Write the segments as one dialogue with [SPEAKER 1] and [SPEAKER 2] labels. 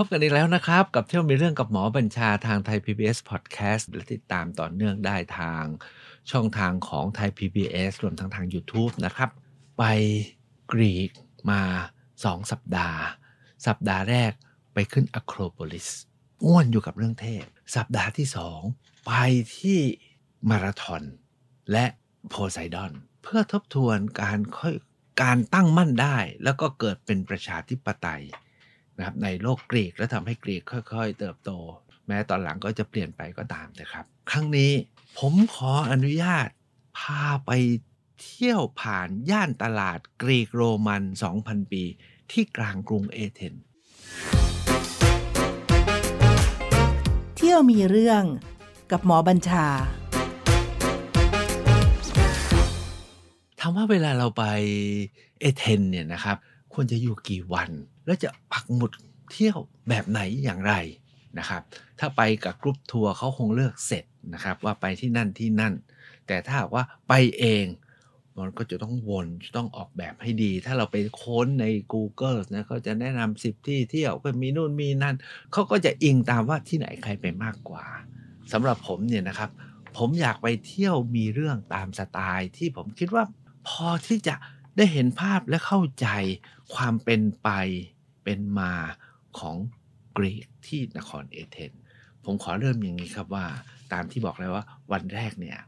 [SPEAKER 1] พบกันอีกแล้วนะครับ กับเที่ยวมีเรื่องกับหมอบัญชาทางไทย PBS Podcast และติดตามต่อเนื่องได้ทางช่องทางของไทย PBS รวมทั้งทาง YouTube นะครับ ไปกรีกมา 2 สัปดาห์ สัปดาห์แรกไปขึ้นอะโครโพลิสอ้วนอยู่กับเรื่องเทพ สัปดาห์ที่ 2 ไปที่มาราธอนและโพไซดอน เพื่อทบทวนการค่อยการตั้งมั่นได้ แล้วก็เกิดเป็นประชาธิปไตย นะครับในโลกกรีกและทำให้กรีกค่อยๆ เติบโต แม้ตอนหลังก็จะเปลี่ยนไปก็ตามนะครับ ครั้งนี้ผมขออนุญาตพาไปเที่ยวผ่านย่านตลาดกรีกโรมัน 2,000 ปี ที่กลางกรุงเอเธน
[SPEAKER 2] เที่ยวมีเรื่องกับหมอบัญชา
[SPEAKER 1] ถามว่าเวลาเราไปเอเธนเนี่ยนะครับ ควรจะอยู่กี่วัน แล้วจะปักหมุดเที่ยวแบบไหนอย่างไรนะครับ ถ้าไปกับกรุ๊ปทัวร์เขาคงเลือกเสร็จนะครับ ว่าไปที่นั่นที่นั่น แต่ถ้าหากว่าไปเองมันก็จะต้องวนจะต้องออกแบบให้ดี ถ้าเราไปค้นใน Google นะเขาจะแนะนำสิบที่เที่ยวก็มีนู่นมีนั่นเขาก็จะอิงตามว่าที่ไหนใครไปมากกว่าสำหรับผมเนี่ยนะครับ ผมอยากไปเที่ยวมีเรื่องตามสไตล์ที่ผมคิดว่าพอที่จะได้เห็นภาพและเข้าใจความเป็นไป เป็นมาของกรีกที่นครเอเธนผมขอเริ่มอย่างนี้ครับว่า ตามที่บอกแล้วว่าวันแรกเนี่ย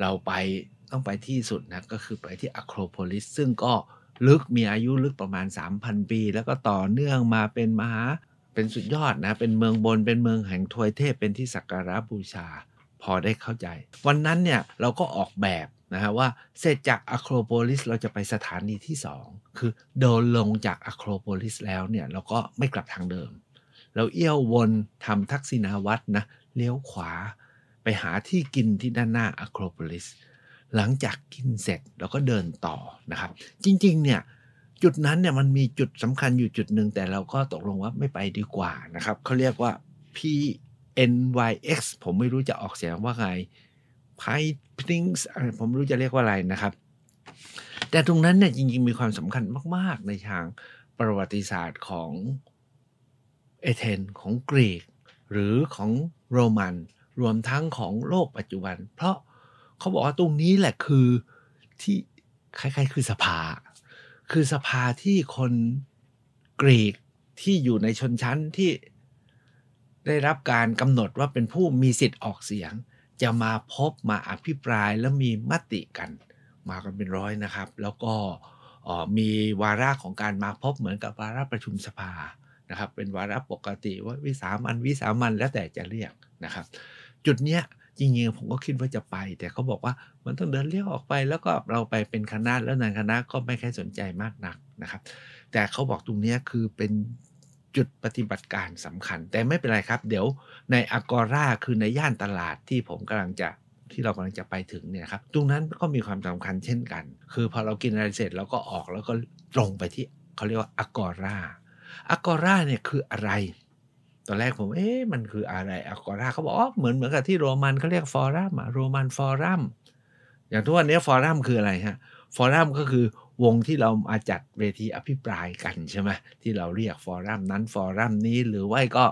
[SPEAKER 1] เราไปต้องไปที่สุดนะก็คือไปที่อะโครโพลิสซึ่งก็ลึกมีอายุลึกประมาณ 3,000 ปี แล้วก็ต่อเนื่องมาเป็นมหาเป็นสุดยอดนะ เป็นเมืองบนเป็นเมืองแห่งทวยเทพเป็นที่สักการะบูชา พอได้เข้าใจ วันนั้นเนี่ยเราก็ออกแบบ นะฮะว่าเสร็จจากอะโครโพลิสเราจะไปสถานีที่ 2 คือเดินลงจากอะโครโพลิสแล้วเนี่ยเราก็ไม่กลับทางเดิม เราเอี้ยววนทำทักษิณาวัตรนะเลี้ยวขวาไปหาที่กินที่ด้านหน้าอะโครโพลิสหลังจากกินเสร็จเราก็เดินต่อนะครับ จริงๆเนี่ยจุดนั้นเนี่ยมันมีจุดสำคัญอยู่จุดหนึ่งแต่เราก็ตกลงว่าไม่ไปดีกว่านะครับเขาเรียกว่า PNYX ผมไม่รู้จะออกเสียงว่าไง p i p i n g s ผมไม่รู้จะเรียกว่าอะไรนะครับ แต่ตรงนั้นเนี่ยจริงๆ มีความสำคัญมาก ๆ ในทางประวัติศาสตร์ของเอเธนของกรีก หรือของโรมัน รวมทั้งของโลกปัจจุบัน เพราะเขาบอกว่าตรงนี้แหละคือที่คล้ายๆ คือสภา คือสภาที่คนกรีกที่อยู่ในชนชั้นที่ได้รับการกำหนดว่าเป็นผู้มีสิทธิ์ออกเสียง จะมาพบมาอภิปรายแล้วมีมติกัน มากันเป็นร้อยนะครับ แล้วก็มีวาระของการมาพบเหมือนกับวาระประชุมสภานะครับ เป็นวาระปกติว่าวิสามันวิสามันแล้วแต่จะเรียกนะครับ จุดเนี้ยจริงๆผมก็คิดว่าจะไป แต่เขาบอกว่ามันต้องเดินเลี้ยวออกไป แล้วก็เราไปเป็นคณะแล้วนานคณะก็ไม่ค่อยสนใจมากนักนะครับ แต่เขาบอกตรงนี้คือเป็น จุดปฏิบัติการสำคัญ แต่ไม่เป็นไรครับ เดี๋ยวในอากอราคือในย่านตลาดที่ผมกำลังจะที่เรากำลังจะไปถึงเนี่ยครับตรงนั้นก็มีความสำคัญเช่นกัน คือพอเรากินอะไรเสร็จเราก็ออกแล้วก็ตรงไปที่เขาเรียกว่าอากอราอากอราเนี่ยคืออะไรตอนแรกผม เอ๊ะ มันคืออะไรอากอราเขาบอกอ๋อเหมือนเหมือนกับที่โรมันเขาเรียกฟอรัมอะโรมันฟอรัม อย่างทุกวันนี้ฟอรัมคืออะไรฮะ ฟอรัมก็คือ วงที่เรามาจัดเวทีอภิปรายกันใช่ไหมที่เราเรียกฟอรัมนั้นฟอรัมนี้หรือว่าก็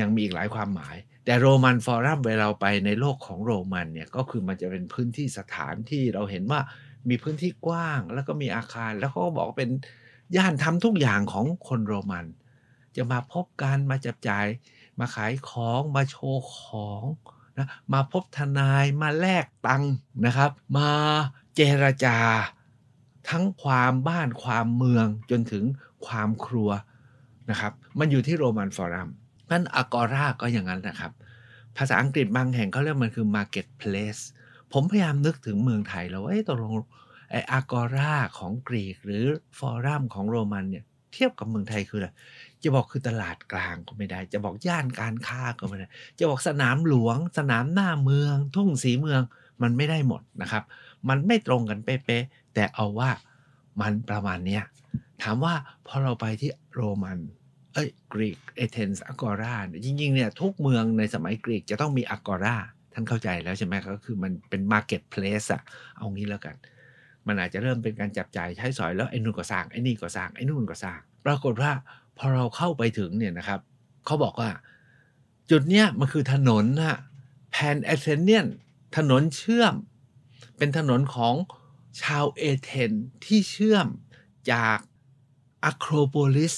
[SPEAKER 1] ยังมีอีกหลายความหมาย แต่โรมันฟอรัมเวลาไปในโลกของโรมันเนี่ยก็คือมันจะเป็นพื้นที่สถานที่เราเห็นว่ามีพื้นที่กว้างแล้วก็มีอาคาร แล้วเขาก็บอกเป็นย่านทำทุกอย่างของคนโรมัน จะมาพบกันมาจับจ่าย มาขายของมาโชว์ของนะมาพบทนายมาแลกตังค์นะครับ มาเจรจา ทั้งความบ้านความเมืองจนถึงความครัวนะครับมันอยู่ที่โรมันฟอรัมนั่นอากอราก็อย่างนั้นนะครับ ภาษาอังกฤษบางแห่งเขาเรียกมันคือ market place ผมพยายามนึกถึงเมืองไทยแล้วว่าตกลงไออากอราของกรีกหรือฟอรัมของโรมันเนี่ยเทียบกับเมืองไทยคืออะไร จะบอกคือตลาดกลางก็ไม่ได้ จะบอกย่านการค้าก็ไม่ได้ จะบอกสนามหลวง สนามหน้าเมือง ทุ่งสีเมือง มันไม่ได้หมดนะครับ มันไม่ตรงกันเป๊ะๆแต่เอาว่ามันประมาณเนี้ยถามว่าพอเราไปที่โรมันเอ้ยกรีกเอเธนส์อากอราจริงๆเนี่ยทุกเมืองในสมัยกรีกจะต้องมีอากอราท่านเข้าใจแล้วใช่ไหมก็คือมันเป็น marketplace อะเอางี้แล้วกัน มันอาจจะเริ่มเป็นการจับจ่ายใช้สอยแล้วไอ้นู่นก็สร้างไอ้นี่ก็สร้างไอ้นู่นก็สร้าง ปรากฏว่า พอเราเข้าไปถึงเนี่ยนะครับเขาบอกว่า จุดเนี้ยมันคือถนนนะแพนเอเธเนียนถนนเชื่อม เป็นถนนของชาวเอเธนส์ที่เชื่อมจากอะโครโปลิส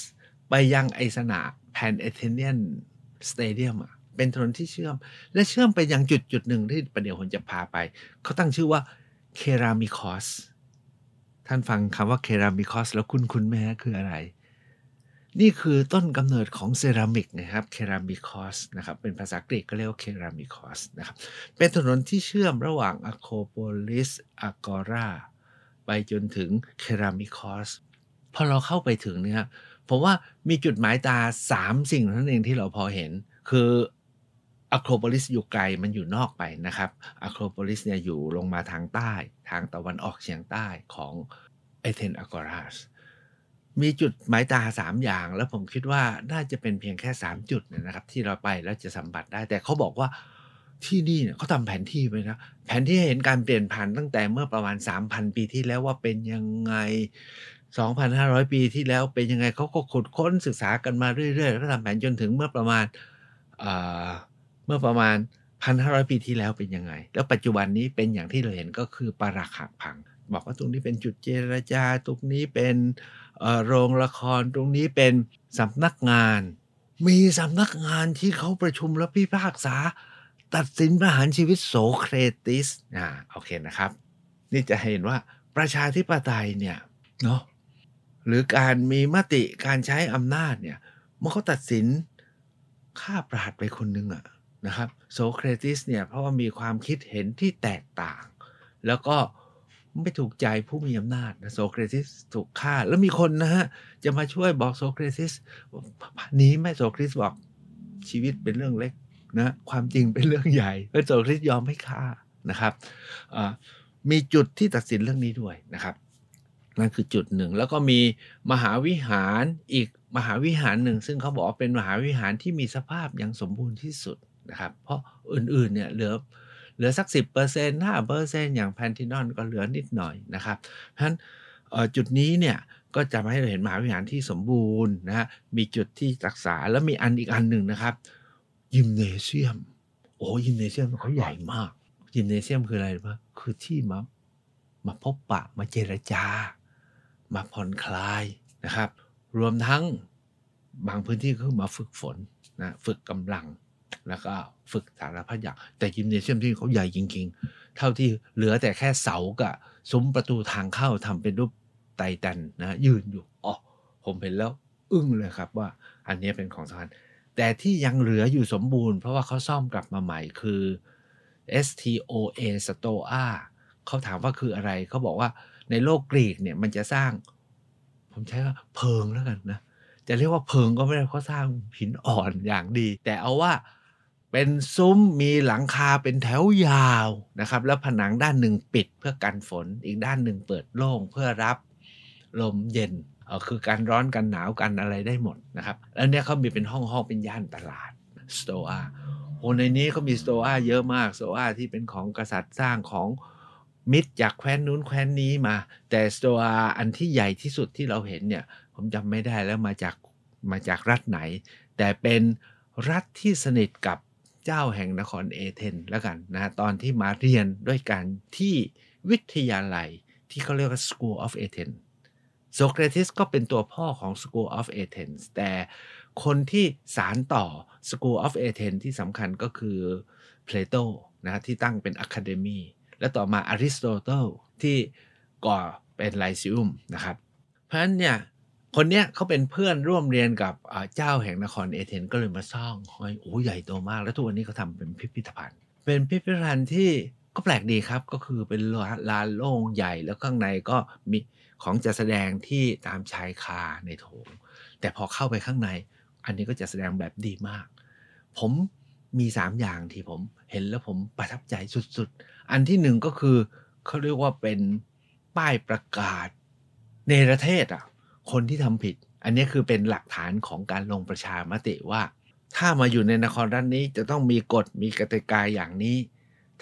[SPEAKER 1] ไปยังไอ้สนามแพนเอเธเนียน Stadium อะเป็นถนนที่เชื่อม และเชื่อมไปยังจุดจุดหนึ่งที่ประเดี๋ยวผมจะพาไป เขาตั้งชื่อว่าเครามิคอสท่านฟังคำว่าเครามิคอสแล้วคุ้นคุ้นไหมฮะคืออะไร นี่คือต้นกำเนิดของเซรามิกนะครับเครามิคอสนะครับเป็นภาษากรีกก็เรียกว่าเครามิคอสนะครับเป็นถนนที่เชื่อมระหว่างอะโครโปลิสอากอราไปจนถึงเครามิคอสพอเราเข้าไปถึงเนี่ยผมว่ามีจุดหมายตา 3 สิ่งนั้นเองที่เราพอเห็น คืออะโครโปลิสอยู่ไกลมันอยู่นอกไปนะครับอะโครโปลิสเนี่ยอยู่ลงมาทางใต้ ทางตะวันออกเฉียงใต้ของเอเธนอากอรัส มีจุดหมายตา3อย่าง แล้วผมคิดว่าน่าจะเป็นเพียงแค่3จุดเนี่ยนะครับ ที่เราไปแล้วจะสัมผัสได้ แต่เขาบอกว่าที่นี่เนี่ยเขาทำแผนที่ไปนะแผนที่เห็นการเปลี่ยนผ่านตั้งแต่เมื่อประมาณ 3,000 ปีที่แล้วว่าเป็นยังไง 2,500 ปีที่แล้วเป็นยังไงเขาก็ขุดค้นศึกษากันมาเรื่อยๆแล้วทำแผนจนถึงเมื่อประมาณเมื่อประมาณ 1,500 ปีที่แล้วเป็นยังไง แล้วปัจจุบันนี้เป็นอย่างที่เราเห็นก็คือปรักหักพัง บอกว่าตรงนี้เป็นจุดเจรจาตรงนี้เป็น โรงละครตรงนี้เป็นสำนักงาน มีสำนักงานที่เขาประชุมและพิพากษา ตัดสินประหารชีวิตโสเครติสอ่าโอเคนะครับ นี่จะเห็นว่าประชาธิปไตยเนี่ยเนาะหรือการมีมติการใช้อำนาจเนี่ยมันเขาตัดสินฆ่าปราดไปคนหนึ่งอะนะครับโสเครติสเนี่ยเพราะว่ามีความคิดเห็นที่แตกต่าง แล้วก็ ไม่ถูกใจผู้มีอำนาจโสเครติสถูกฆ่า แล้วมีคนนะฮะ จะมาช่วยบอกโสเครติสหนีไม่โสเครติสบอกชีวิตเป็นเรื่องเล็กนะความจริงเป็นเรื่องใหญ่แล้วโสเครติสยอมให้ฆ่านะครับมีจุดที่ตัดสินเรื่องนี้ด้วยนะครับ นั่นคือจุดหนึ่ง แล้วก็มีมหาวิหารอีกมหาวิหารหนึ่ง ซึ่งเขาบอกว่าเป็นมหาวิหารที่มีสภาพอย่างสมบูรณ์ที่สุดนะครับ เพราะอื่นๆเนี่ยเหลือ เหลือสัก 10%เปอร์เซ็นต์ห้าเปอร์เซ็นต์อย่างแพนทินอนก็เหลือนิดหน่อยนะครับ เพราะฉะนั้นจุดนี้เนี่ยก็จะมาให้เราเห็นมหาวิหารที่สมบูรณ์นะมีจุดที่รักษาแล้วมีอันอีกอันหนึ่งนะครับยิมเนเซียม โอ้ยิมเนเซียมเขาใหญ่มาก ยิมเนเซียมคืออะไรรู้ไหมคือที่มามาพบปะมาเจรจา มาผ่อนคลายนะครับ รวมทั้งบางพื้นที่ก็มาฝึกฝนนะฝึกกำลัง แล้วก็ฝึกสารพัดอย่าง แต่ยิมเนเซียมที่เขาใหญ่จริง ๆ เท่าที่เหลือแต่แค่เสากับซุ้มประตูทางเข้าทำเป็นรูปไตตันนะยืนอยู่อ๋อผมเห็นแล้ว อึ้งเลยครับว่าอันนี้เป็นของสำคัญแต่ที่ยังเหลืออยู่สมบูรณ์เพราะว่าเขาซ่อมกลับมาใหม่คือ STOA STOA เขาถามว่าคืออะไร เขาบอกว่าในโลกกรีกเนี่ยมันจะสร้าง ผมใช้ว่าเพิงแล้วกันนะ จะเรียกว่าเพิงก็ไม่ได้เพราสร้างหินอ่อนอย่างดี แต่เอาว่า เป็นซุ้มมีหลังคาเป็นแถวยาวนะครับ แล้วผนังด้านหนึ่งปิดเพื่อกันฝนอีกด้านหนึ่งเปิดโล่งเพื่อรับลมเย็นเออคือการร้อนกันหนาวกันอะไรได้หมดนะครับ แล้วเนี่ยเขามีเป็นห้องห้องเป็นย่านตลาดสโตอาโอ้ในนี้เขามีสโตอาเยอะมากสโตอาที่เป็นของกษัตริย์สร้างของมิตรจากแคว้นนู้นแคว้นนี้มา แต่สโตอาอันที่ใหญ่ที่สุดที่เราเห็นเนี่ย ผมจำไม่ได้แล้วมาจากมาจากรัฐไหน แต่เป็นรัฐที่สนิทกับ เจ้าแห่งนครเอเธนแล้วกันนะตอนที่มาเรียนด้วยกันที่วิทยาลัยที่เขาเรียกว่า School of Athens โซเครติสก็เป็นตัวพ่อของ School of Athens แต่คนที่สารต่อ School of Athens ที่สำคัญก็คือเพลโตนะที่ตั้งเป็น Academy และต่อมาอริสโตเติลที่ก่อเป็นไลซิอุมนะครับ เพราะฉะนั้นเนี่ย คนเนี้ยเขาเป็นเพื่อนร่วมเรียนกับเจ้าแห่งนครเอเธนก็เลยมาสร้างห้อยโอ้ใหญ่โตมาก แล้วทุกวันนี้เขาทำเป็นพิพิธภัณฑ์ เป็นพิพิธภัณฑ์ที่ก็แปลกดีครับ ก็คือเป็นลานโล่งใหญ่แล้วข้างในก็มีของจัดแสดงที่ตามชายคาในโถง แต่พอเข้าไปข้างใน อันนี้ก็จะแสดงแบบดีมาก ผมมีสามอย่างที่ผมเห็นแล้วผมประทับใจสุดๆ อันที่หนึ่งก็คือเขาเรียกว่าเป็นป้ายประกาศเนรเทศอะ คนที่ทำผิด อันนี้คือเป็นหลักฐานของการลงประชามติว่า ถ้ามาอยู่ในนครรัฐนี้จะต้องมีกฎมีกติกาอย่างนี้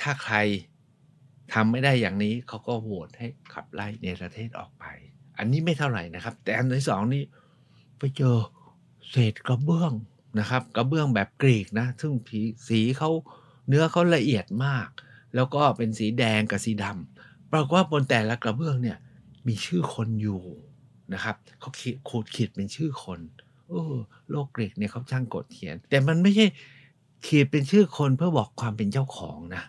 [SPEAKER 1] ถ้าใครทำไม่ได้อย่างนี้เขาก็โหวตให้ขับไล่เนประเทศออกไป อันนี้ไม่เท่าไหร่นะครับ แต่อันที่สองนี่ไปเจอเศษกระเบื้องนะครับกระเบื้องแบบกรีกนะ ซึ่งผีสีเขาเนื้อเขาละเอียดมาก แล้วก็เป็นสีแดงกับสีดำปรากฏว่าบนแต่ละกระเบื้องเนี่ยมีชื่อคนอยู่ นะครับเขาขีดขูดขีดเป็นชื่อคนเออโลกกรีกเนี่ยเขาช่างกดเขียน แต่มันไม่ใช่ขีดเป็นชื่อคนเพื่อบอกความเป็นเจ้าของนะ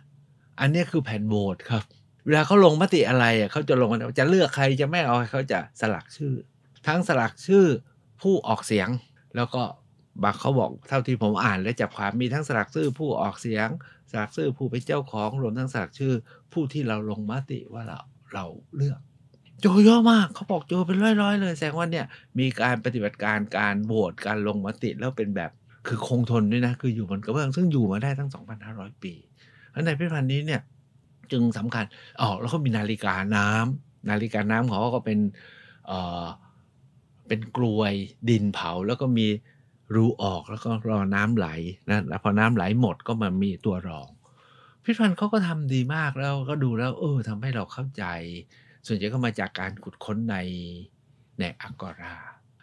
[SPEAKER 1] อันนี้คือแผ่นโหวตครับ เวลาเขาลงมติอะไรอะเขาจะลงจะเลือกใครจะไม่เอาเขาจะสลักชื่อ ทั้งสลักชื่อผู้ออกเสียง แล้วก็บางเขาบอกเท่าที่ผมอ่านและจับความมีทั้งสลักชื่อผู้ออกเสียง สลักชื่อผู้เป็นเจ้าของรวมทั้งสลักชื่อผู้ที่เราลงมติว่าเราเราเลือก โจเยอะมากเขาบอกโจเป็นร้อยๆเลยแสดงว่าเนี่ยมีการปฏิบัติการการโหวตการลงมติแล้วเป็นแบบคือคงทนด้วยนะ คืออยู่บนกระเบื้องซึ่งอยู่มาได้ตั้ง 2,500 ปีเพราะในพิพิธภัณฑ์นี้เนี่ยจึงสำคัญอ๋อแล้วก็มีนาฬิกาน้ำนาฬิกาน้ำของเขาก็เป็นเอ่อเป็นกลวยดินเผาแล้วก็มีรูออกแล้วก็รอน้ำไหลนะแล้วพอน้ำไหลหมดก็มามีตัวรองพิพิธภัณฑ์เขาก็ทำดีมากแล้วก็ดูแล้ว เออทำให้เราเข้าใจ ส่วนใหญ่ก็มาจากการขุดค้นในในอากรา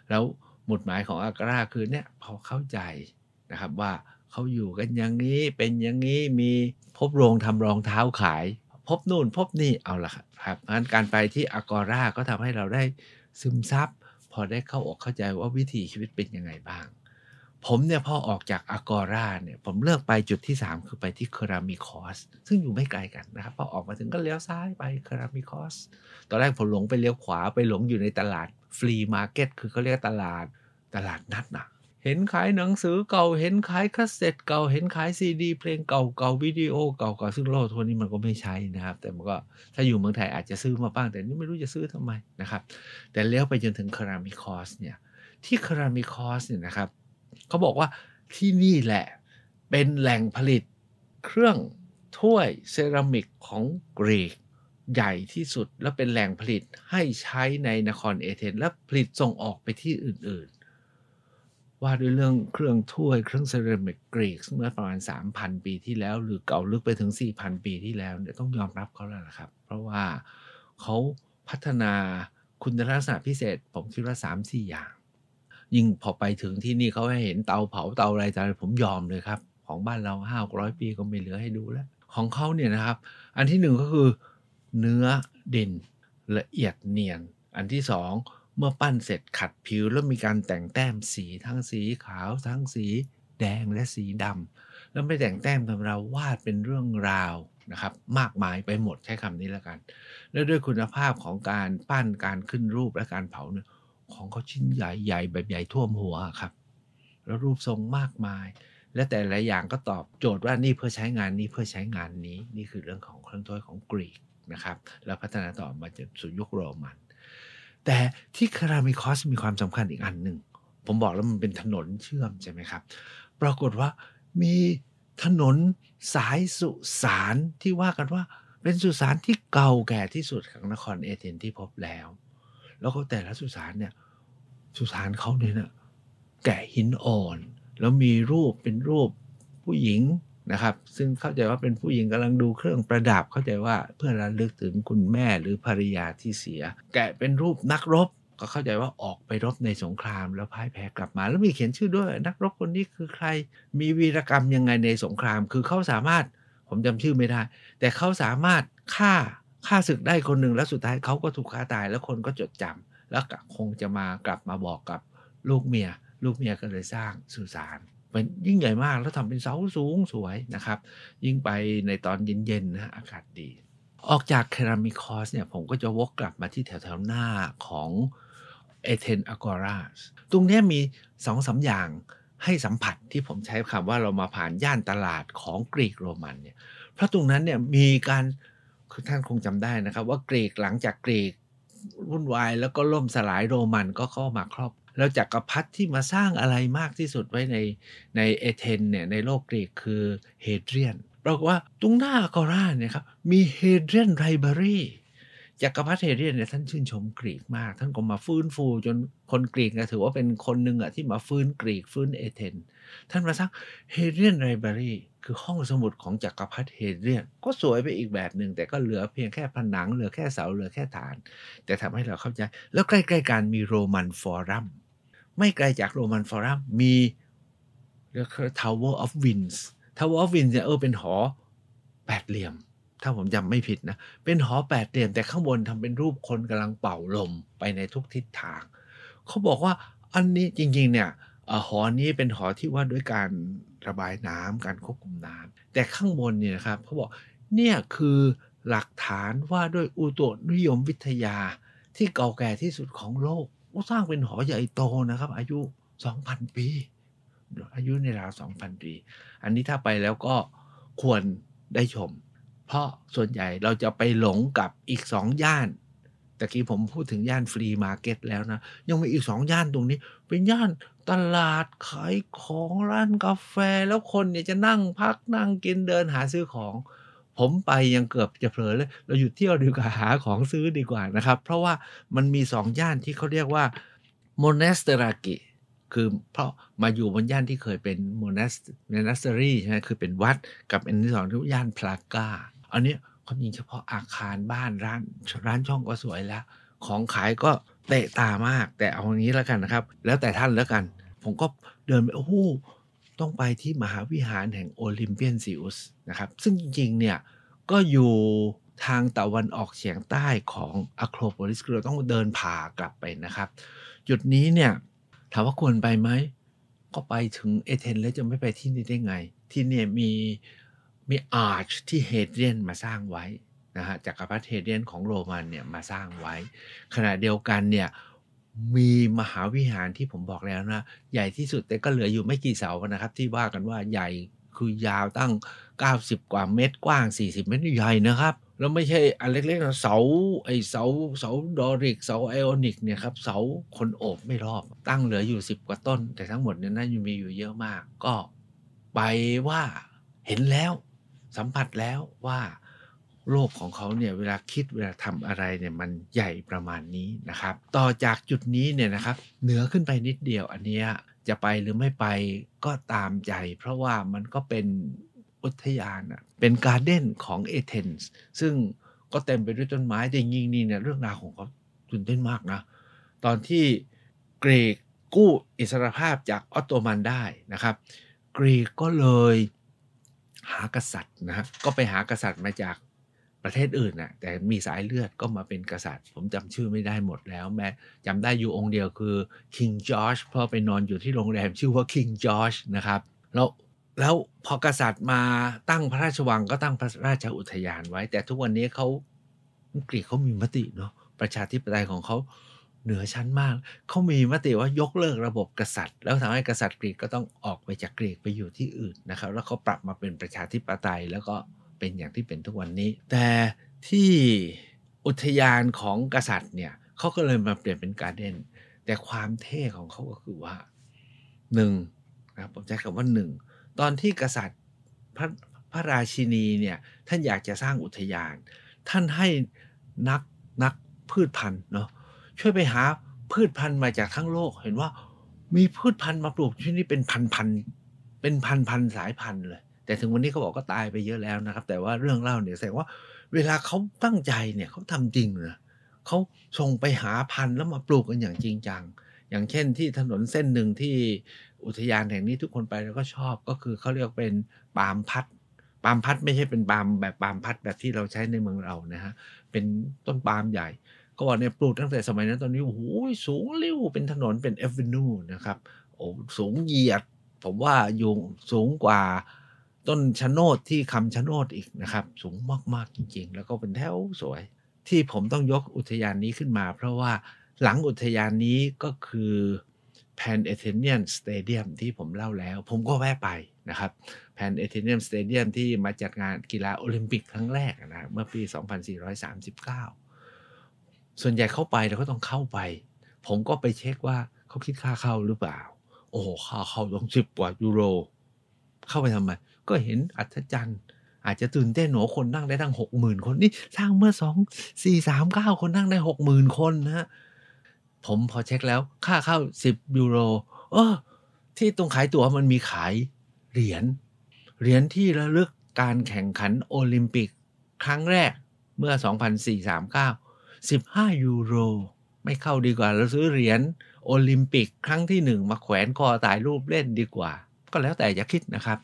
[SPEAKER 1] แล้วหมุดหมายของอากราคือเนี่ยพอเข้าใจนะครับว่าเขาอยู่กันอย่างนี้เป็นอย่างนี้มีพบโรงทำรองเท้าขาย พบนู่นพบนี่เอาละครับงั้นการไปที่อากราก็ทำให้เราได้ซึมซับพอได้เข้าอกเข้าใจว่าวิถีชีวิตเป็นยังไงบ้าง ผมเนี่ยพอออกจากอากอราเนี่ยผมเลือกไปจุดที่ 3 คือไปที่เครามิคอสซึ่งอยู่ไม่ไกลกันนะครับพอออกมาถึงก็เลี้ยวซ้ายไปเครามิคอสตอนแรกผมหลงไปเลี้ยวขวาไปหลงอยู่ในตลาด flea market คือเขาเรียกตลาดตลาดนัดนะเห็นขายหนังสือเก่าเห็นขายคาสเซ็ตเก่าเห็นขายซีดีเพลงเก่าเก่าวิดีโอเก่าเก่าซึ่งโลกทัวนี้มันก็ไม่ใช่นะครับ แต่มันก็ถ้าอยู่เมืองไทยอาจจะซื้อมาบ้าง แต่นี่ไม่รู้จะซื้อทำไมนะครับ แต่เลี้ยวไปจนถึงเครามิคอสเนี่ยที่เครามิคอสเนี่ยนะครับ เขาบอกว่าที่นี่แหละ เป็นแหล่งผลิตเครื่องถ้วยเซรามิกของกรีกใหญ่ที่สุดและเป็นแหล่งผลิตให้ใช้ในนครเอเธนส์และผลิตส่งออกไปที่อื่นๆ ว่าด้วยเรื่องเครื่องถ้วยเครื่องเซรามิกกรีกเมื่อประมาณ 3,000 ปีที่แล้ว หรือเก่าลึกไปถึง 4,000 ปีที่แล้วเนี่ยต้องยอมรับเขาแล้วละครับ เพราะว่าเขาพัฒนาคุณลักษณะพิเศษผมคิดว่า 3-4 อย่าง ยิ่งพอไปถึงที่นี่เขาให้เห็นเตาเผาเตาอะไรแต่ผมยอมเลยครับ ของบ้านเราห้าร้อยปีก็ไม่เหลือให้ดูแล้ว ของเขาเนี่ยนะครับ อันที่หนึ่งก็คือ เนื้อดินละเอียดเนียน อันที่สองเมื่อปั้นเสร็จขัดผิวแล้วมีการแต่งแต้มสีทั้งสีขาว ทั้งสีแดงและสีดำแล้วไม่แต่งแต้มทำเราวาดเป็นเรื่องราวนะครับมากมายไปหมดใช้คำนี้แล้วกัน แล้วด้วยคุณภาพของการปั้นการขึ้นรูปและการเผาเนี่ย ของเขาชิ้นใหญ่ๆแบบใหญ่ท่วมหัวครับ แล้วรูปทรงมากมาย และแต่ละอย่างก็ตอบโจทย์ว่านี่เพื่อใช้งานนี้เพื่อใช้งานนี้ นี่คือเรื่องของเครื่องถ้วยของกรีกนะครับ แล้วพัฒนาต่อมาจนสู่ยุคโรมัน แต่ที่คารามิคอสมีความสำคัญอีกอันหนึ่ง ผมบอกแล้วมันเป็นถนนเชื่อมใช่ไหมครับ ปรากฏว่ามีถนนสายสุสานที่ว่ากันว่าเป็นสุสานที่เก่าแก่ที่สุดของนครเอเธนที่พบแล้ว แล้วก็แต่ละสุสานเนี่ยสุสานเขาเนี่ยนะแกะหินอ่อน แล้วมีรูปเป็นรูปผู้หญิงนะครับ ซึ่งเข้าใจว่าเป็นผู้หญิงกำลังดูเครื่องประดับเข้าใจว่าเพื่อระลึกถึงคุณแม่หรือภรรยาที่เสีย แกะเป็นรูปนักรบก็เข้าใจว่าออกไปรบในสงครามแล้วพ่ายแพ้กลับมา แล้วมีเขียนชื่อด้วย นักรบคนนี้คือใครมีวีรกรรมยังไงในสงคราม คือเขาสามารถผมจำชื่อไม่ได้ แต่เขาสามารถฆ่า ฆ่าศึกได้คนหนึ่งแล้วสุดท้ายเขาก็ถูกฆ่าตาย แล้วคนก็จดจำแล้วคงจะมากลับมาบอกกับลูกเมีย ลูกเมียก็เลยสร้างสุสานเป็นยิ่งใหญ่มากแล้วทำเป็นเสาสูงสวยนะครับ ยิ่งไปในตอนเย็นๆนะอากาศดี ออกจากเครามิคอสเนี่ยผมก็จะวกกลับมาที่แถวๆหน้าของเอเธนอากอราสตรงนี้มีสองสาอย่างให้สัมผัสที่ผมใช้คำว่าเรามาผ่านย่านตลาดของกรีกโรมันเนี่ยเพราะตรงนั้นเนี่ยมีการ คือท่านคงจำได้นะครับ ว่ากรีกหลังจากกรีกวุ่นวายแล้วก็ล่มสลายโรมันก็เข้ามาครอบแล้วจักรพรรดิที่มาสร้างอะไรมากที่สุดไว้ในในเอเธนเนี่ยในโลกกรีกคือเฮเดรียนปรากฏว่าตรงหน้าอากอราเนี่ยครับมีเฮเดรียน Library จักรพรรดิเฮเดรียนเนี่ยท่านชื่นชมกรีกมาก ท่านก็มาฟื้นฟูจนคนกรีกถือว่าเป็นคนหนึ่งอะที่มาฟื้นกรีกฟื้นเอเธนท่านมาสร้างเฮเดรียน Library คือห้องสมุดของจักรพรรดิเฮเดรียนก็สวยไปอีกแบบหนึ่งแต่ก็เหลือเพียงแค่ผนังเหลือแค่เสาเหลือแค่ฐาน แต่ทำให้เราเข้าใจ แล้วใกล้ๆกันมีโรมันฟอรัมไม่ไกลจากโรมันฟอรัมมีเรียกว่า Tower of Winds Tower of Winds เนี่ยเออเป็นหอแปดเหลี่ยม ถ้าผมจำไม่ผิดนะ เป็นหอแปดเหลี่ยมแต่ข้างบนทำเป็นรูปคนกำลังเป่าลมไปในทุกทิศทาง เขาบอกว่าอันนี้จริงๆเนี่ยอหอนี้เป็นหอที่ว่าด้วยการระบายน้ำการควบคุมน้ำแต่ข้างบนเนี่ยนะครับเขาบอกเนี่ยคือหลักฐานว่าด้วยอุตุนิยมวิทยาที่เก่าแก่ที่สุดของโลกสร้างเป็นหอใหญ่โตนะครับ อายุ 2,000 ปี อายุในราว 2,000 ปี อันนี้ถ้าไปแล้วก็ควรได้ชม เพราะส่วนใหญ่เราจะไปหลงกับอีกสองย่านตะกี้ผมพูดถึงย่าน flea market แล้วนะ ยังมีอีกสองย่านตรงนี้ เป็นย่านตลาดขายของร้านกาแฟแล้วคนเนี่ยจะนั่งพักนั่งกินเดินหาซื้อของ ผมไปยังเกือบจะเผลอเลย เราหยุดเที่ยวดีกว่าหาของซื้อดีกว่านะครับ เพราะว่ามันมีสองย่านที่เขาเรียกว่าโมเนสเตรากิคือเพราะมาอยู่บนย่านที่เคยเป็นโมเนส monastery ใช่ไหมคือเป็นวัดกับอันที่สองที่ย่านพลากา อันนี้ความจริงเฉพาะอาคารบ้านร้านร้านช่องก็สวยแล้ว ของขายก็เตะตามาก แต่เอาอย่างนี้แล้วกันนะครับ แล้วแต่ท่านแล้วกัน ผมก็เดินไปโอ้โหต้องไปที่มหาวิหารแห่งโอลิมเปียนซีอุสนะครับ ซึ่งจริงๆเนี่ยก็อยู่ทางตะวันออกเฉียงใต้ของอะโครโพลิสคือเราต้องเดินผ่ากลับไปนะครับ จุดนี้เนี่ยถามว่าควรไปไหม ก็ไปถึงเอเธนแล้วจะไม่ไปที่นี่ได้ไง ที่เนี่ยมี มีอาร์ชที่เฮเดรียนมาสร้างไว้นะฮะจักรพรรดิเฮเดรียนของโรมันเนี่ยมาสร้างไว้ ขณะเดียวกันเนี่ยมีมหาวิหารที่ผมบอกแล้วนะ ใหญ่ที่สุดแต่ก็เหลืออยู่ไม่กี่เสานะครับ ที่ว่ากันว่าใหญ่คือยาวตั้ง 90 กว่าเมตรกว้าง 40 เมตรใหญ่นะครับ แล้วไม่ใช่อันเล็กๆนะเสาไอเสาเสาดอริกเสาไอออนิกเนี่ยครับเสาคนโอบไม่รอบ ตั้งเหลืออยู่ 10 กว่าต้น แต่ทั้งหมดเนี่ยน่าจะมีอยู่เยอะมาก ก็ไปว่าเห็นแล้ว สัมผัสแล้วว่าโลกของเขาเนี่ยเวลาคิดเวลาทำอะไรเนี่ยมันใหญ่ประมาณนี้นะครับ ต่อจากจุดนี้เนี่ยนะครับ เหนือขึ้นไปนิดเดียวอันนี้จะไปหรือไม่ไปก็ตามใจ เพราะว่ามันก็เป็นอุทยานอะเป็นการ์เด้นของเอเธนส์ซึ่งก็เต็มไปด้วยต้นไม้แต่ยิงนี่เนี่ยเรื่องราวของเขาตื่นเต้นมากนะ ตอนที่กรีกกู้อิสรภาพจากออตโตมันได้นะครับ กรีกก็เลย หากษัตริย์นะฮะก็ไปหากษัตริย์มาจากประเทศอื่นนะแต่มีสายเลือดก็มาเป็นกษัตริย์ ผมจำชื่อไม่ได้หมดแล้ว แม้จำได้อยู่องค์เดียวคือ King George เพราะไปนอนอยู่ที่โรงแรมชื่อว่า King George นะครับแล้วแล้วพอกษัตริย์มาตั้งพระราชวังก็ตั้งพระราชอุทยานไว้ แต่ทุกวันนี้เขาอังกฤษเขามีมติเนาะประชาธิปไตยของเขา เหนือชั้นมาก เขามีมติว่ายกเลิกระบบกษัตริย์ แล้วทำให้กษัตริย์กรีกก็ต้องออกไปจากกรีกไปอยู่ที่อื่นนะครับ แล้วเขาปรับมาเป็นประชาธิปไตยแล้วก็เป็นอย่างที่เป็นทุกวันนี้ แต่ที่อุทยานของกษัตริย์เนี่ยเขาก็เลยมาเปลี่ยนเป็นการ์เด้นแต่ความเท่ของเขาก็คือว่าหนึ่งนะผมใช้คำว่าหนึ่งตอนที่กษัตริย์พระพระราชินีเนี่ยท่านอยากจะสร้างอุทยาน ท่านให้นักนักพืชพันธุ์เนาะ ช่วยไปหาพืชพันธุ์มาจากทั้งโลก เห็นว่ามีพืชพันธุ์มาปลูกที่นี่เป็นพันพันเป็นพันพันสายพันธุ์เลย แต่ถึงวันนี้เขาบอกก็ตายไปเยอะแล้วนะครับ แต่ว่าเรื่องเล่าเนี่ยแสดงว่าเวลาเขาตั้งใจเนี่ยเขาทำจริงนะเขาส่งไปหาพันธุ์แล้วมาปลูกกันอย่างจริงจัง อย่างเช่นที่ถนนเส้นหนึ่งที่อุทยานแห่งนี้ทุกคนไปแล้วก็ชอบก็คือเขาเรียกเป็นปาล์มพัดปาล์มพัดไม่ใช่เป็นปาล์มแบบปาล์มพัดแบบที่เราใช้ในเมืองเรานะฮะเป็นต้นปาล์มใหญ่ ก็บอกเนี่ยปลูกตั้งแต่สมัยนั้นตอนนี้โอ้โหสูงเลี้วเป็นถนนเป็นเอฟเวนูนะครับโอ้สูงเหยียด ผมว่าอยู่สูงกว่าต้นชะโนดที่คำชะโนดอีกนะครับ สูงมาก ๆ จริง ๆ แล้วก็เป็นแถวสวย ที่ผมต้องยกอุทยานนี้ขึ้นมา เพราะว่าหลังอุทยานนี้ก็คือ Pan Athenian Stadium ที่ผมเล่าแล้ว ผมก็แวะไปนะครับ Pan Athenian Stadium ที่มาจัดงานกีฬาโอลิมปิกครั้งแรกนะเมื่อปี 2439 ส่วนใหญ่เข้าไปเราก็ต้องเข้าไป ผมก็ไปเช็คว่าเขาคิดค่าเข้าหรือเปล่า โอ้โหค่าเข้าต้องสิบกว่ายูโร เข้าไปทำไม ก็เห็นอัศจรรย์อาจจะตื่นเต้นหนูคนนั่งได้ตั้งหกหมื่นคนนี่สร้างเมื่อสองสี่สามเก้าคนนั่งได้หกหมื่นคนนะฮะผมพอเช็คแล้วค่าเข้า10ยูโรเออที่ตรงขายตั๋วมันมีขายเหรียญเหรียญที่ระลึกการแข่งขันโอลิมปิกครั้งแรกเมื่อ 2439 15 ยูโร ไม่เข้าดีกว่าเราซื้อเหรียญโอลิมปิกครั้งที่หนึ่งมาแขวนคอถ่ายรูปเล่นดีกว่า ก็แล้วแต่จะคิดนะครับ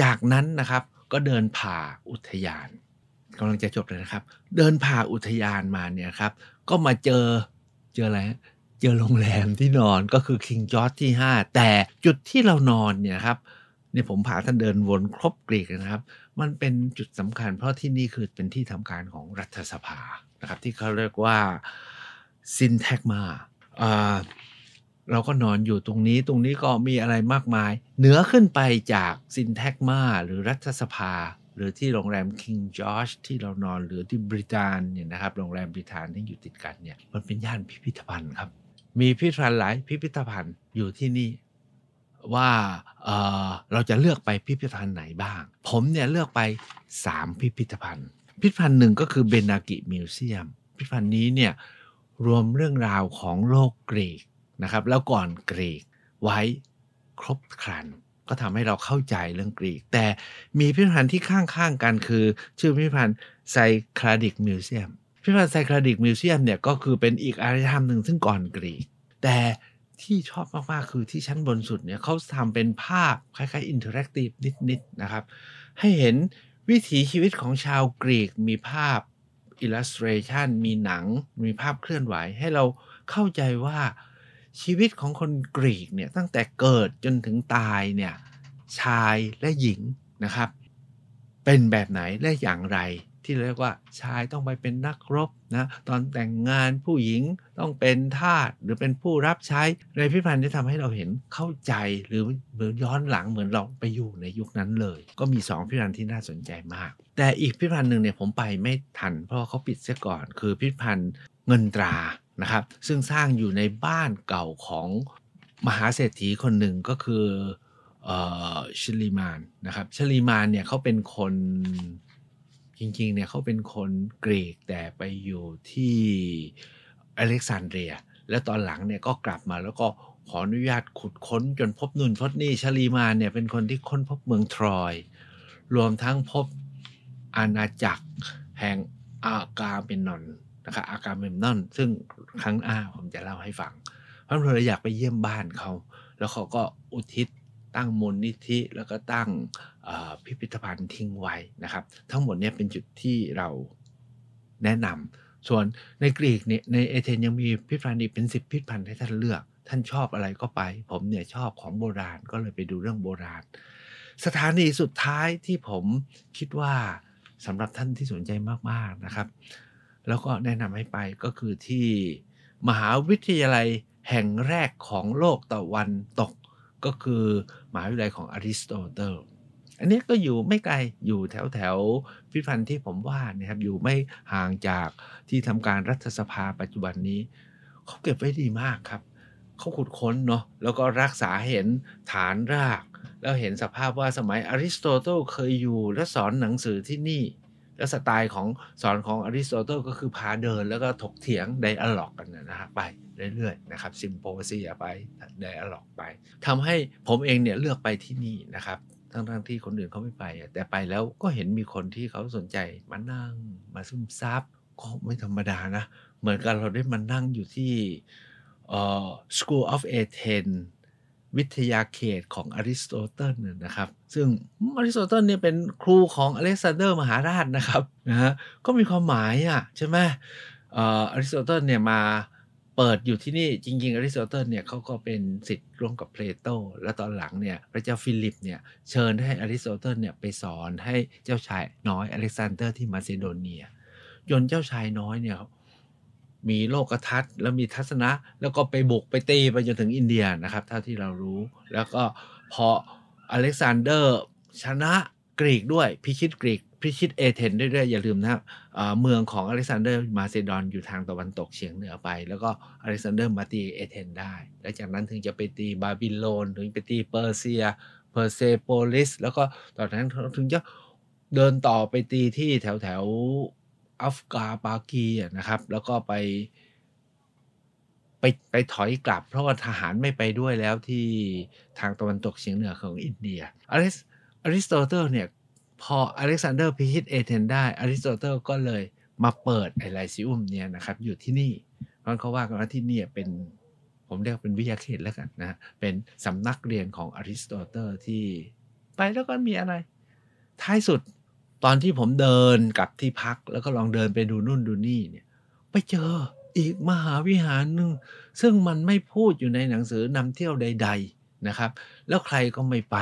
[SPEAKER 1] จากนั้นนะครับก็เดินผ่าอุทยานกำลังจะจบเลยนะครับ เดินผ่าอุทยานมาเนี่ยครับ ก็มาเจอเจออะไรเจอโรงแรมที่นอนก็คือ King George ที่ 5 แต่จุดที่เรานอนเนี่ยครับเนี่ยผมพาท่านเดินวนครบกรีกนะครับ มันเป็นจุดสำคัญ เพราะที่นี่คือเป็นที่ทำการของรัฐสภานะครับ ที่เขาเรียกว่าซินแทกมาเราก็นอนอยู่ตรงนี้ตรงนี้ก็มีอะไรมากมาย เหนือขึ้นไปจากซินแทกมาหรือรัฐสภา หรือที่โรงแรม King George ที่เรานอนหรือที่บริตานเนี่ยนะครับโรงแรมบริตานที่อยู่ติดกันเนี่ยมันเป็นย่านพิพิธภัณฑ์ครับ มีพิพิธภัณฑ์หลายพิพิธภัณฑ์อยู่ที่นี่ ว่าเราจะเลือกไปพิพิธภัณฑ์ไหนบ้าง ผมเนี่ยเลือกไป 3 พิพิธภัณฑ์ พิพิธภัณฑ์หนึ่งก็คือ Benaki Museum พิพิธภัณฑ์นี้เนี่ยรวมเรื่องราวของโลกกรีกนะครับ แล้วก่อนกรีกไว้ครบครัน ก็ทำให้เราเข้าใจเรื่องกรีก แต่มีพิพิธภัณฑ์ที่ข้างๆกันคือ ชื่อพิพิธภัณฑ์ Cycladic Museum พิพิธภัณฑ์ Cycladic Museum เนี่ยก็คือเป็นอีกอารยธรรมหนึ่งซึ่งก่อนกรีก แต่ ที่ชอบมากๆ คือที่ชั้นบนสุดเนี่ยเขาทำเป็นภาพคล้ายๆ interactive นิดๆนะครับ ให้เห็นวิถีชีวิตของชาวกรีกมีภาพ illustration มีหนัง มีภาพเคลื่อนไหว ให้เราเข้าใจว่าชีวิตของคนกรีกเนี่ยตั้งแต่เกิดจนถึงตายเนี่ยชายและหญิงนะครับ เป็นแบบไหนและอย่างไร ที่เรียกว่าชายต้องไปเป็นนักรบนะตอนแต่งงานผู้หญิงต้องเป็นทาสหรือเป็นผู้รับใช้ในพิพิธภัณฑ์ที่ทำให้เราเห็นเข้าใจหรือเหมือนย้อนหลังเหมือนเราไปอยู่ในยุคนั้นเลย ก็มี 2 พิพิธภัณฑ์ที่น่าสนใจมาก แต่อีกพิพิธภัณฑ์หนึ่งเนี่ยผมไปไม่ทัน เพราะเขาปิดเสียก่อน คือพิพิธภัณฑ์เงินตรานะครับ ซึ่งสร้างอยู่ในบ้านเก่าของมหาเศรษฐีคนหนึ่งก็คือชลีมานนะครับชลีมานเนี่ยเขาเป็นคน จริงๆเนี่ยเขาเป็นคนกรีกแต่ไปอยู่ที่อเล็กซานเดรีย แล้วตอนหลังเนี่ยก็กลับมาแล้วก็ขออนุญาตขุดค้นจนพบนุ่นพบนี่ชลีมาเนี่ยเป็นคนที่ค้นพบเมืองทรอย รวมทั้งพบอาณาจักรแห่งอากาเมนนอนนะครับอากาเมนนอน ซึ่งครั้งอ้าผมจะเล่าให้ฟังเพราะเราอยากไปเยี่ยมบ้านเขา แล้วเขาก็อุทิศ ตั้งมูลนิธิ แล้วก็ตั้งพิพิธภัณฑ์ทิ้งไว้นะครับ ทั้งหมดนี้เป็นจุดที่เราแนะนำส่วนในกรีกเนี่ยในเอเธนยังมีพิพิธภัณฑ์อีกเป็นสิบพิพิธภัณฑ์ให้ท่านเลือก ท่านชอบอะไรก็ไป ผมเนี่ยชอบของโบราณก็เลยไปดูเรื่องโบราณ สถานีสุดท้ายที่ผมคิดว่าสำหรับท่านที่สนใจมากๆนะครับ แล้วก็แนะนำให้ไปก็คือที่มหาวิทยาลัยแห่งแรกของโลกตะวันตก ก็คือมหาวิทยาลัยของอริสโตเติลอันนี้ก็อยู่ไม่ไกลอยู่แถวแถวพิพิธภัณฑ์ที่ผมว่านะครับอยู่ไม่ห่างจากที่ทำการรัฐสภาปัจจุบันนี้เขาเก็บไว้ดีมากครับเขาขุดค้นเนาะแล้วก็รักษาเห็นฐานราก แล้วเห็นสภาพว่าสมัยอริสโตเติลเคยอยู่และสอนหนังสือที่นี่ แล้วสไตล์ของสอนของอริสโตเติลก็คือพาเดินแล้วก็ถกเถียง dialogue กันนะฮะไปเรื่อยๆนะครับ symposia ไป dialogue ไปทำให้ผมเองเนี่ยเลือกไปที่นี่นะครับทั้งๆที่คนอื่นเขาไม่ไป แต่ไปแล้วก็เห็นมีคนที่เขาสนใจมานั่งมาซึมซับก็ไม่ธรรมดานะ เหมือนกันเราได้มานั่งอยู่ที่ School of Athens วิทยาเขตของอริสโตเติลนะครับ ซึ่งอริสโตเติลเนี่ยเป็นครูของอเล็กซานเดอร์มหาราชนะครับนะฮะก็มีความหมายอะใช่ไหมอริสโตเติลเนี่ยมาเปิดอยู่ที่นี่จริงๆอริสโตเติลเนี่ยเขาก็เป็นศิษย์ร่วมกับเพลโตแล้วตอนหลังเนี่ยพระเจ้าฟิลิปเนี่ยเชิญให้อริสโตเติลเนี่ยไปสอนให้เจ้าชายน้อยอเล็กซานเดอร์ที่มาซิโดเนีย จนเจ้าชายน้อยเนี่ย มีโลกทัศน์ แล้วมีทัศนะ แล้วก็ไปบุกไปตีไปจนถึงอินเดียนะครับเท่าที่เรารู้ แล้วก็พออเล็กซานเดอร์ชนะกรีกด้วยพิชิตกรีกพิชิตเอเธนเรื่อยๆอย่าลืมนะครับเมืองของอเล็กซานเดอร์มาเซดอนอยู่ทางตะวันตกเฉียงเหนือไป แล้วก็อเล็กซานเดอร์มาตีเอเธนได้แล้วจากนั้นถึงจะไปตีบาบิโลนถึงไปตีเปอร์เซียเพอร์เซโปลิสแล้วก็ตอนนั้นถึงจะเดินต่อไปตีที่แถวแถว อัฟกาปากีนะครับ แล้วก็ไป ไปไปถอยกลับ เพราะว่าทหารไม่ไปด้วยแล้วที่ทางตะวันตกเฉียงเหนือของอินเดียอริสอริสโตเติลเนี่ย พออเล็กซานเดอร์พิชิตเอเธนได้อริสโตเติลก็เลยมาเปิดไอ้ Lyceum เนี่ยนะครับ อยู่ที่นี่เพราะเขาว่ากันว่าที่นี่เป็นผมเรียกเป็นวิทยาเขตแล้วกันนะ เป็นสำนักเรียนของอริสโตเติลที่ไปแล้วก็มีอะไร ท้ายสุด ตอนที่ผมเดินกลับที่พักแล้วก็ลองเดินไปดูนู่นดูนี่เนี่ย ไปเจออีกมหาวิหารหนึ่งซึ่งมันไม่พูดอยู่ในหนังสือนำเที่ยวใด ๆนะครับ แล้วใครก็ไม่ไป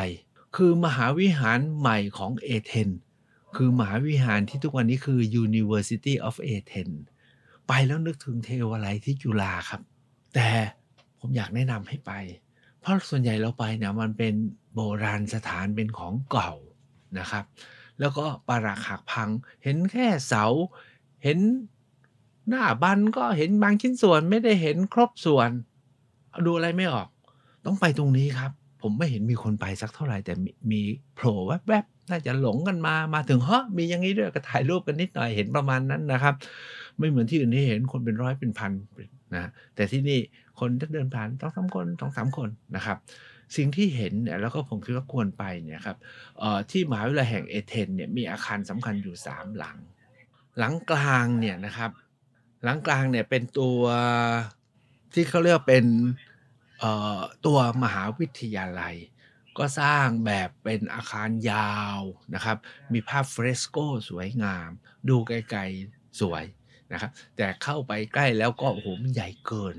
[SPEAKER 1] คือมหาวิหารใหม่ของเอเธนคือมหาวิหารที่ทุกวันนี้คือ University of Athens ไปแล้วนึกถึงเทวาลัยที่จุฬาครับ แต่ผมอยากแนะนำให้ไป เพราะส่วนใหญ่เราไปเนี่ยมันเป็นโบราณสถานเป็นของเก่านะครับ แล้วก็ปรักหักพัง เห็นแค่เสา เห็นหน้าบันก็เห็นบางชิ้นส่วนไม่ได้เห็นครบส่วน ดูอะไรไม่ออก ต้องไปตรงนี้ครับ ผมไม่เห็นมีคนไปสักเท่าไหร่แต่มีโผล่แวบๆน่าจะหลงกันมามาถึงเฮ้มีอย่างนี้ด้วยก็ถ่ายรูปกันนิดหน่อยเห็นประมาณนั้นนะครับ ไม่เหมือนที่อื่นที่เห็นคนเป็นร้อยเป็นพันนะแต่ที่นี่คนเดินผ่านต้องสามคนสองสามคนนะครับ สิ่งที่เห็นเนี่ยแล้วก็ผมคิดว่าควรไปเนี่ยครับที่มหาวิทยาลัยแห่งเอเธนเนี่ยมีอาคารสำคัญอยู่สามหลัง หลังกลางเนี่ยนะครับ หลังกลางเนี่ยเป็นตัวที่เขาเรียกเป็นตัวมหาวิทยาลัย ก็สร้างแบบเป็นอาคารยาวนะครับ มีภาพเฟรสโกสวยงาม ดูไกลๆสวยนะครับ แต่เข้าไปใกล้แล้วก็โอ้โหมันใหญ่เกิน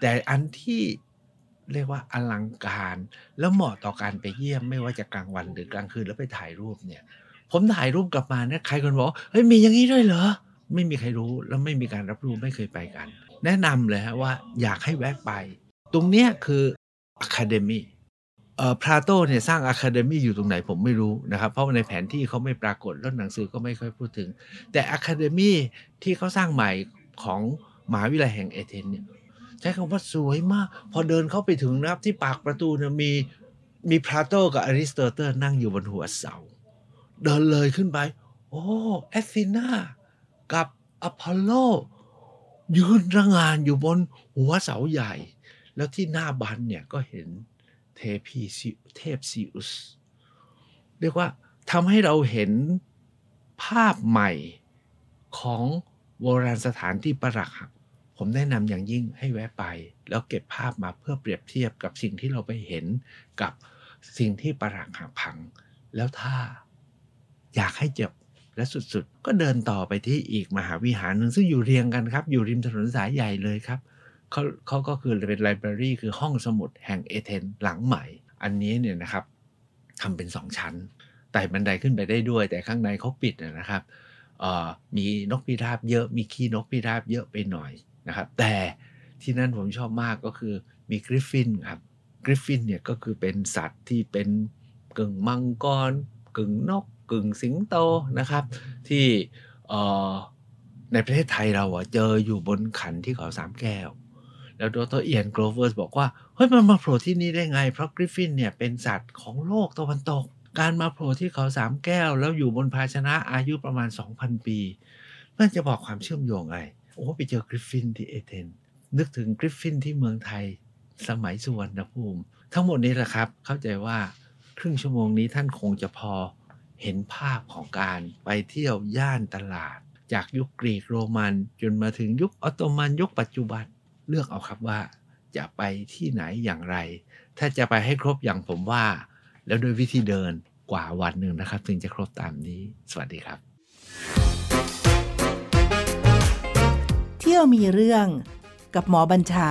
[SPEAKER 1] แต่อันที่ เรียกว่าอลังการ แล้วเหมาะต่อการไปเยี่ยมไม่ว่าจะกลางวันหรือกลางคืนแล้วไปถ่ายรูปเนี่ย ผมถ่ายรูปกลับมาเนี่ยใครคนบอกเฮ้ยมีอย่างนี้ด้วยเหรอไม่มีใครรู้แล้วไม่มีการรับรู้ไม่เคยไปกัน แนะนำเลยฮะว่าอยากให้แวะไป ตรงเนี้ยคืออะคาเดมีเอ่อพราโตเนี่ยสร้างอะคาเดมีอยู่ตรงไหนผมไม่รู้นะครับ เพราะในแผนที่เขาไม่ปรากฏแล้วหนังสือก็ไม่ค่อยพูดถึง แต่อะคาเดมีที่เขาสร้างใหม่ของมหาวิทยาลัยแห่งเอเธนเนี่ย ใช้คำว่าสวยมาก พอเดินเข้าไปถึงนะครับที่ปากประตูเนี่ยมีมีเพลโตกับอริสโตเติลนั่งอยู่บนหัวเสา เดินเลยขึ้นไป โอ้อะธีนากับอพอลโล ยืนตระหง่านอยู่บนหัวเสาใหญ่ แล้วที่หน้าบันเนี่ยก็เห็นเทพีเทพซีอุส เรียกว่าทำให้เราเห็นภาพใหม่ของโบราณสถานที่ประหลักหัก ผมแนะนำอย่างยิ่งให้แวะไป แล้วเก็บภาพมาเพื่อเปรียบเทียบกับสิ่งที่เราไปเห็นกับสิ่งที่ประหลักหักพัง แล้วถ้าอยากให้เจ็บและสุดๆ ก็เดินต่อไปที่อีกมหาวิหารหนึ่งซึ่งอยู่เรียงกันครับ อยู่ริมถนนสายใหญ่เลยครับเขาเขาก็คือเป็นไลบรารีคือห้องสมุดแห่งเอเธนหลังใหม่ อันนี้เนี่ยนะครับทำเป็นสองชั้นไต่บันไดขึ้นไปได้ด้วย แต่ข้างในเขาปิดนะครับมีนกพิราบเยอะมีขี้นกพิราบเยอะไปหน่อย นะครับ แต่ที่นั่นผมชอบมากก็คือมีกริฟฟินครับกริฟฟินเนี่ยก็คือเป็นสัตว์ที่เป็นกึ่งมังกร กึ่งนก กึ่งสิงโตนะครับ ที่ในประเทศไทยเราเจออยู่บนขันที่เขาสามแก้ว แล้วดร.เอียนโกลเวอร์บอกว่า เฮ้ย มันมาโผล่ที่นี่ได้ไง เพราะกริฟฟินเนี่ยเป็นสัตว์ของโลกตะวันตก การมาโผล่ที่เขาสามแก้ว แล้วอยู่บนภาชนะอายุประมาณ 2,000 ปีนั่นจะบอกความเชื่อมโยงไง โอ้ไปเจอกริฟฟินที่เอเธนนึกถึงกริฟฟินที่เมืองไทย สมัยสุวรรณภูมิ ทั้งหมดนี้แหละครับ เข้าใจว่าครึ่งชั่วโมงนี้ท่านคงจะพอเห็นภาพของการไปเที่ยวย่านตลาด จากยุคกรีกโรมันจนมาถึงยุคออตโตมันยุคปัจจุบันเลือกเอาครับว่าจะไปที่ไหนอย่างไร ถ้าจะไปให้ครบอย่างผมว่า แล้วโดยวิธีเดินกว่าวันหนึ่งนะครับ ถึงจะครบตามนี้ สวัสดีครับ
[SPEAKER 2] ยวมีเรื่อง กับหมอบัญชา